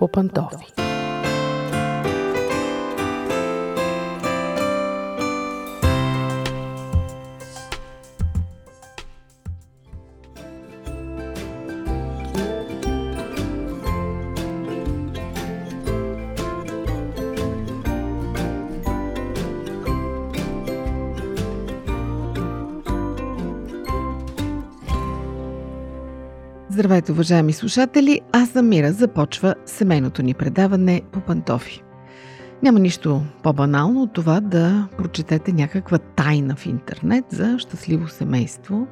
по Здравейте, уважаеми слушатели! Аз съм Мира. Започва семейното ни предаване по пантофи. Няма нищо по-банално от това да прочетете някаква тайна в интернет за щастливо семейство.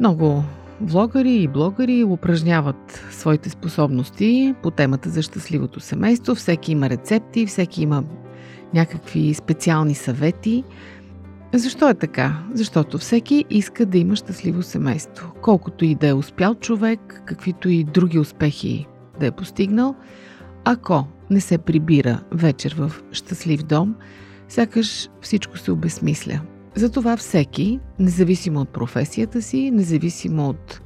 Много влогари и блогъри упражняват своите способности по темата за щастливото семейство. Всеки има рецепти, всеки има някакви специални съвети – защо е така? Защото всеки иска да има щастливо семейство. Колкото и да е успял човек, каквито и други успехи да е постигнал, ако не се прибира вечер в щастлив дом, сякаш всичко се обесмисля. Затова всеки, независимо от професията си, независимо от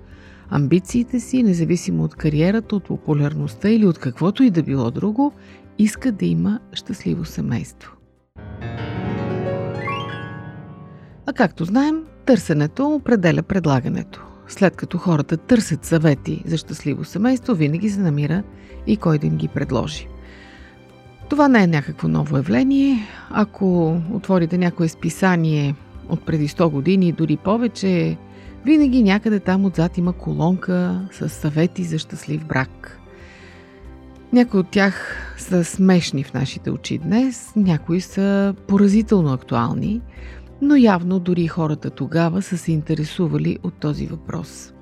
амбициите си, независимо от кариерата, от популярността или от каквото и да било друго, иска да има щастливо семейство. А както знаем, търсенето определя предлагането. След като хората търсят съвети за щастливо семейство, винаги се намира и кой да им ги предложи. Това не е някакво ново явление. Ако отворите някое списание от преди 100 години, дори повече, винаги някъде там отзад има колонка с съвети за щастлив брак. Някои от тях са смешни в нашите очи днес, някои са поразително актуални – но явно дори хората тогава са се интересували от този въпрос.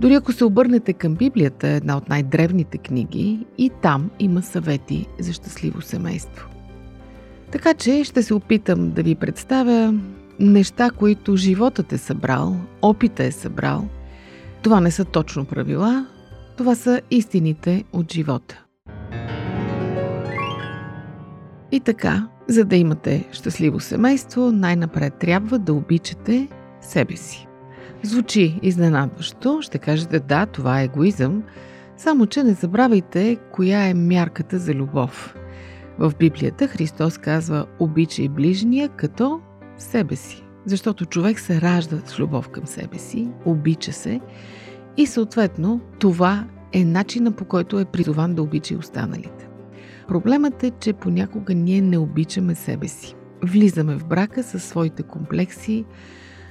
Дори ако се обърнете към Библията, една от най-древните книги, и там има съвети за щастливо семейство. Така че ще се опитам да ви представя неща, които животът е събрал, опита е събрал. Това не са точно правила, това са истините от живота. И така, за да имате щастливо семейство, най-напред трябва да обичате себе си. Звучи изненадващо, ще кажете да, това е егоизъм, само че не забравяйте коя е мярката за любов. В Библията Христос казва обичай ближния като себе си. Защото човек се ражда с любов към себе си, обича се и съответно това е начина по който е призован да обича и останалите. Проблемът е, че понякога ние не обичаме себе си. Влизаме в брака със своите комплекси,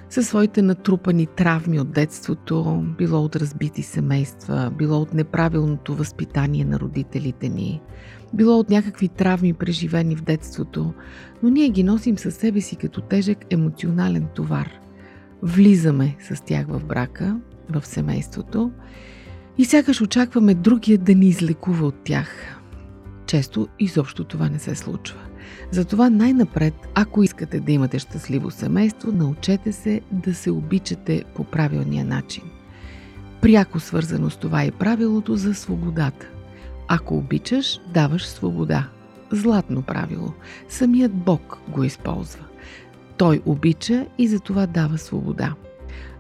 със своите натрупани травми от детството, било от разбити семейства, било от неправилното възпитание на родителите ни, било от някакви травми преживени в детството, но ние ги носим със себе си като тежък емоционален товар. Влизаме с тях в брака, в семейството и сякаш очакваме другия да ни излекува от тях. Често изобщо това не се случва. Затова най-напред, ако искате да имате щастливо семейство, научете се да се обичате по правилния начин. Пряко свързано с това е правилото за свободата. Ако обичаш, даваш свобода. Златно правило. Самият Бог го използва. Той обича и затова дава свобода.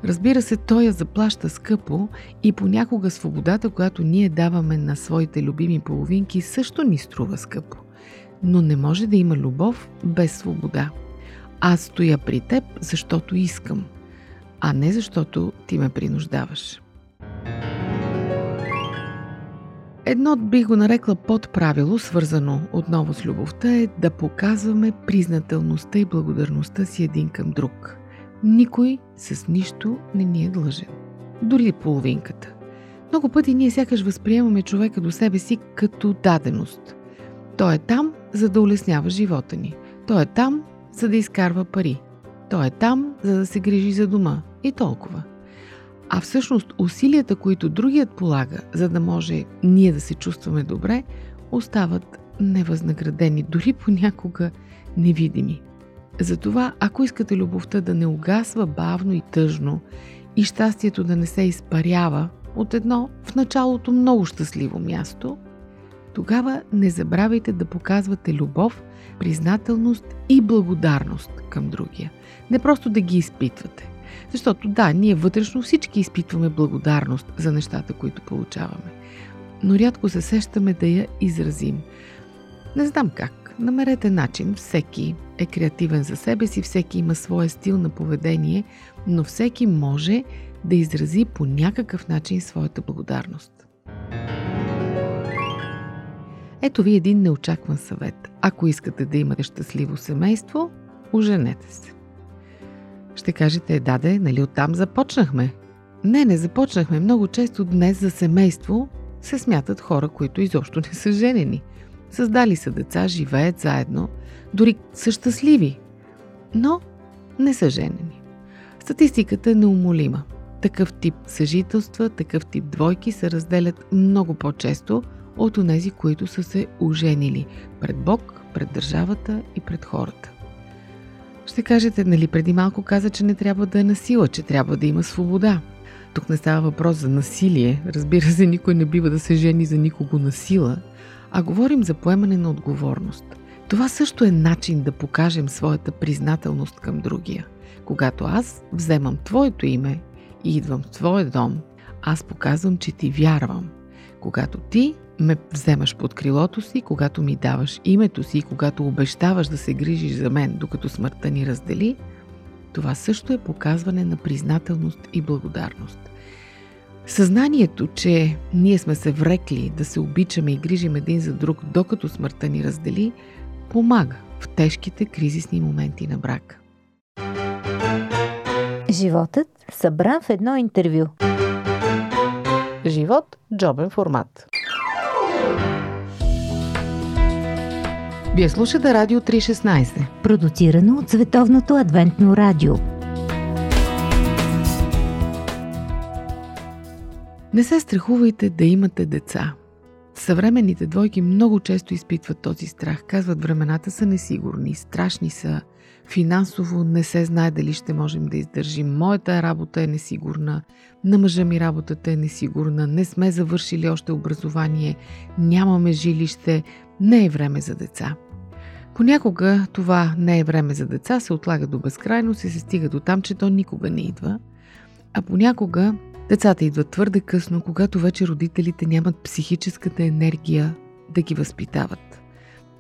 Разбира се, той я заплаща скъпо и понякога свободата, която ние даваме на своите любими половинки, също ни струва скъпо. Но не може да има любов без свобода. Аз стоя при теб, защото искам, а не защото ти ме принуждаваш. Едно бих го нарекла под правило, свързано отново с любовта, е да показваме признателността и благодарността си един към друг – никой с нищо не ни е длъжен. Дори половинката. Много пъти ние сякаш възприемаме човека до себе си като даденост. Той е там, за да улеснява живота ни. Той е там, за да изкарва пари. Той е там, за да се грижи за дома. И толкова. А всъщност усилията, които другият полага, за да може ние да се чувстваме добре, остават невъзнаградени, дори понякога невидими. Затова, ако искате любовта да не угасва бавно и тъжно и щастието да не се изпарява от едно в началото много щастливо място, тогава не забравяйте да показвате любов, признателност и благодарност към другия. Не просто да ги изпитвате. Защото да, ние вътрешно всички изпитваме благодарност за нещата, които получаваме. но рядко се сещаме да я изразим. Не знам как. Намерете начин. Всеки е креативен за себе си, всеки има своя стил на поведение, но всеки може да изрази по някакъв начин своята благодарност. Ето ви един неочакван съвет. Ако искате да имате щастливо семейство, оженете се. Ще кажете, даде, нали оттам започнахме? Не, не започнахме. Много често днес за семейство се смятат хора, които изобщо не са женени. Създали са деца, живеят заедно, дори са щастливи, но не са женени. Статистиката е неумолима. Такъв тип съжителства, такъв тип двойки се разделят много по-често от онези, които са се оженили пред Бог, пред държавата и пред хората. Ще кажете, нали преди малко каза, че не трябва да е насила, че трябва да има свобода. Тук не става въпрос за насилие. Разбира се, никой не бива да се жени за никого насила, а говорим за поемане на отговорност. Това също е начин да покажем своята признателност към другия. Когато аз вземам твоето име и идвам в твоя дом, аз показвам, че ти вярвам. Когато ти ме вземаш под крилото си, когато ми даваш името си, когато обещаваш да се грижиш за мен, докато смъртта ни раздели, това също е показване на признателност и благодарност. Съзнанието, че ние сме се врекли да се обичаме и грижим един за друг, докато смъртта ни раздели, помага в тежките кризисни моменти на брак. Животът събран в едно интервю. Живот – джобен формат. Вие слушате Радио 316. Продуцирано от Световното адвентно радио. Не се страхувайте да имате деца. Съвременните двойки много често изпитват този страх. Казват, времената са несигурни, страшни са, финансово не се знае дали ще можем да издържим. Моята работа е несигурна, на мъжа ми работата е несигурна, не сме завършили още образование, нямаме жилище, не е време за деца. Понякога това не е време за деца, се отлага до безкрайност и се стига до там, че то никога не идва. А понякога децата идват твърде късно, когато вече родителите нямат психическата енергия да ги възпитават.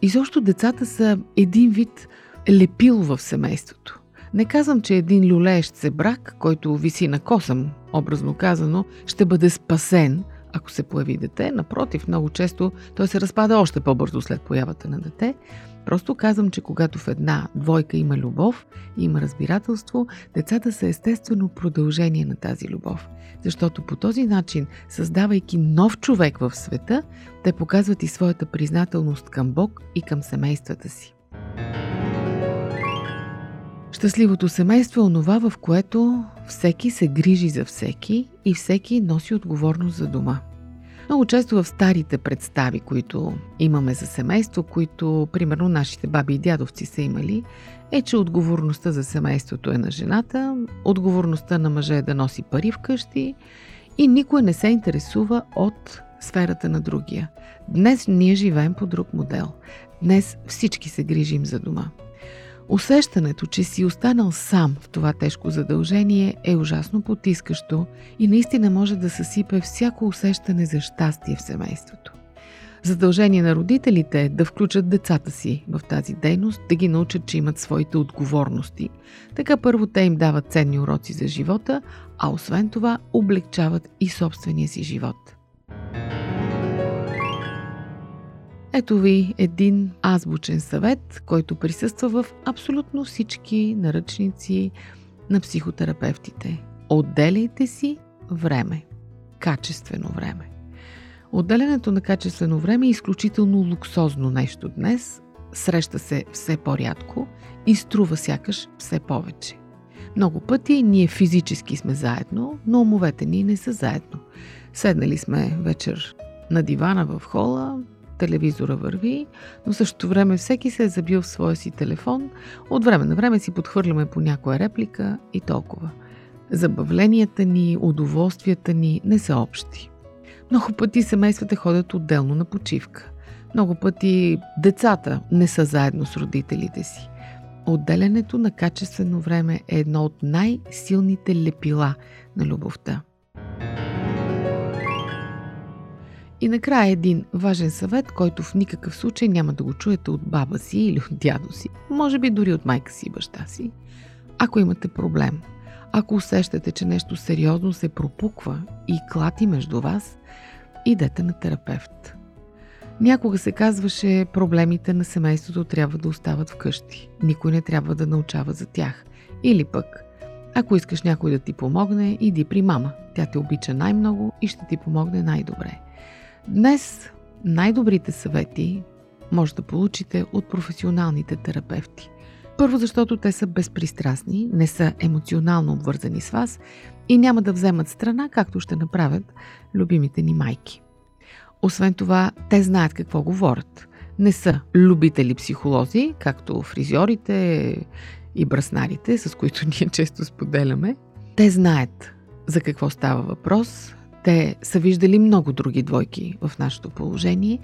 И защо децата са един вид лепило в семейството. Не казвам, че един люлеещ се брак, който виси на косъм, образно казано, ще бъде спасен, ако се появи дете. Напротив, много често той се разпада още по-бързо след появата на дете. Просто казвам, че когато в една двойка има любов, има разбирателство, децата са естествено продължение на тази любов. Защото по този начин, създавайки нов човек в света, те показват и своята признателност към Бог и към семействата си. Щастливото семейство е онова, в което всеки се грижи за всеки и всеки носи отговорност за дома. Много често в старите представи, които имаме за семейство, които, примерно, нашите баби и дядовци са имали, е, че отговорността за семейството е на жената, отговорността на мъжа е да носи пари вкъщи и никой не се интересува от сферата на другия. Днес ние живеем по друг модел. Днес всички се грижим за дома. Усещането, че си останал сам в това тежко задължение е ужасно потискащо и наистина може да съсипе всяко усещане за щастие в семейството. Задължение на родителите е да включат децата си в тази дейност, да ги научат, че имат своите отговорности. Така първо те им дават ценни уроци за живота, а освен това облегчават и собствения си живот. Ето ви един азбучен съвет, който присъства в абсолютно всички наръчници на психотерапевтите. Отделяйте си време. Качествено време. Отделянето на качествено време е изключително луксозно нещо днес, среща се все по-рядко и струва сякаш все повече. Много пъти ние физически сме заедно, но умовете ни не са заедно. Седнали сме вечер на дивана в хола, телевизора върви, но същото време всеки се е забил в своя си телефон, от време на време си подхвърляме по някоя реплика и толкова. Забавленията ни, удоволствията ни не са общи. Много пъти семействата ходят отделно на почивка. Много пъти децата не са заедно с родителите си. Отделянето на качествено време е едно от най-силните лепила на любовта. И накрая един важен съвет, който в никакъв случай няма да го чуете от баба си или от дядо си, може би дори от майка си и баща си. Ако имате проблем, ако усещате, че нещо сериозно се пропуква и клати между вас, идете на терапевт. Някога се казваше, проблемите на семейството трябва да остават вкъщи. Никой не трябва да научава за тях. Или пък, ако искаш някой да ти помогне, иди при мама. Тя те обича най-много и ще ти помогне най-добре. Днес най-добрите съвети може да получите от професионалните терапевти. Първо, защото те са безпристрастни, не са емоционално обвързани с вас и няма да вземат страна, както ще направят любимите ни майки. Освен това, те знаят какво говорят. Не са любители психолози, както фризьорите и браснарите, с които ние често споделяме. Те знаят за какво става въпрос, те са виждали много други двойки в нашето положение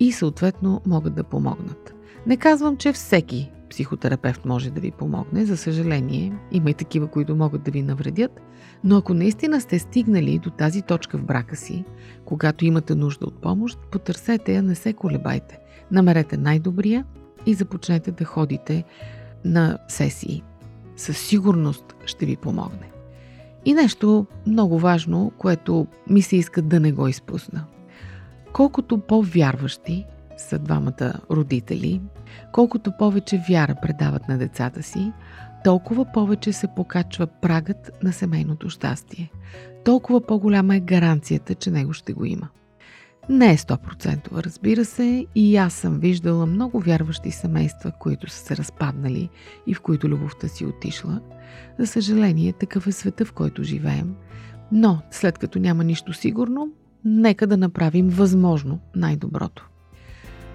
и съответно могат да помогнат. Не казвам, че всеки психотерапевт може да ви помогне. За съжаление, има и такива, които могат да ви навредят. Но ако наистина сте стигнали до тази точка в брака си, когато имате нужда от помощ, потърсете я, не се колебайте. Намерете най-добрия и започнете да ходите на сесии. Със сигурност ще ви помогне. И нещо много важно, което ми се иска да не го изпусна. Колкото по-вярващи са двамата родители, колкото повече вяра предават на децата си, толкова повече се покачва прагът на семейното щастие. Толкова по-голяма е гаранцията, че него ще го има. Не е 100%, разбира се, и аз съм виждала много вярващи семейства, които са се разпаднали и в които любовта си отишла. За съжаление, такъв е света, в който живеем. Но, след като няма нищо сигурно, нека да направим възможно най-доброто.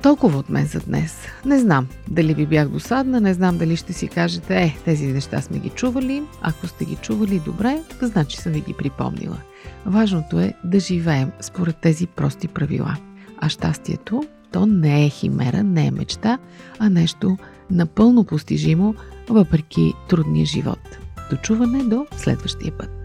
Толкова от мен за днес. Не знам дали ви бях досадна, не знам дали ще си кажете, е, тези неща сме ги чували. Ако сте ги чували добре, значи съм ви ги припомнила. Важното е да живеем според тези прости правила. А щастието, то не е химера, не е мечта, а нещо напълно постижимо, въпреки трудния живот. Дочуване до следващия път.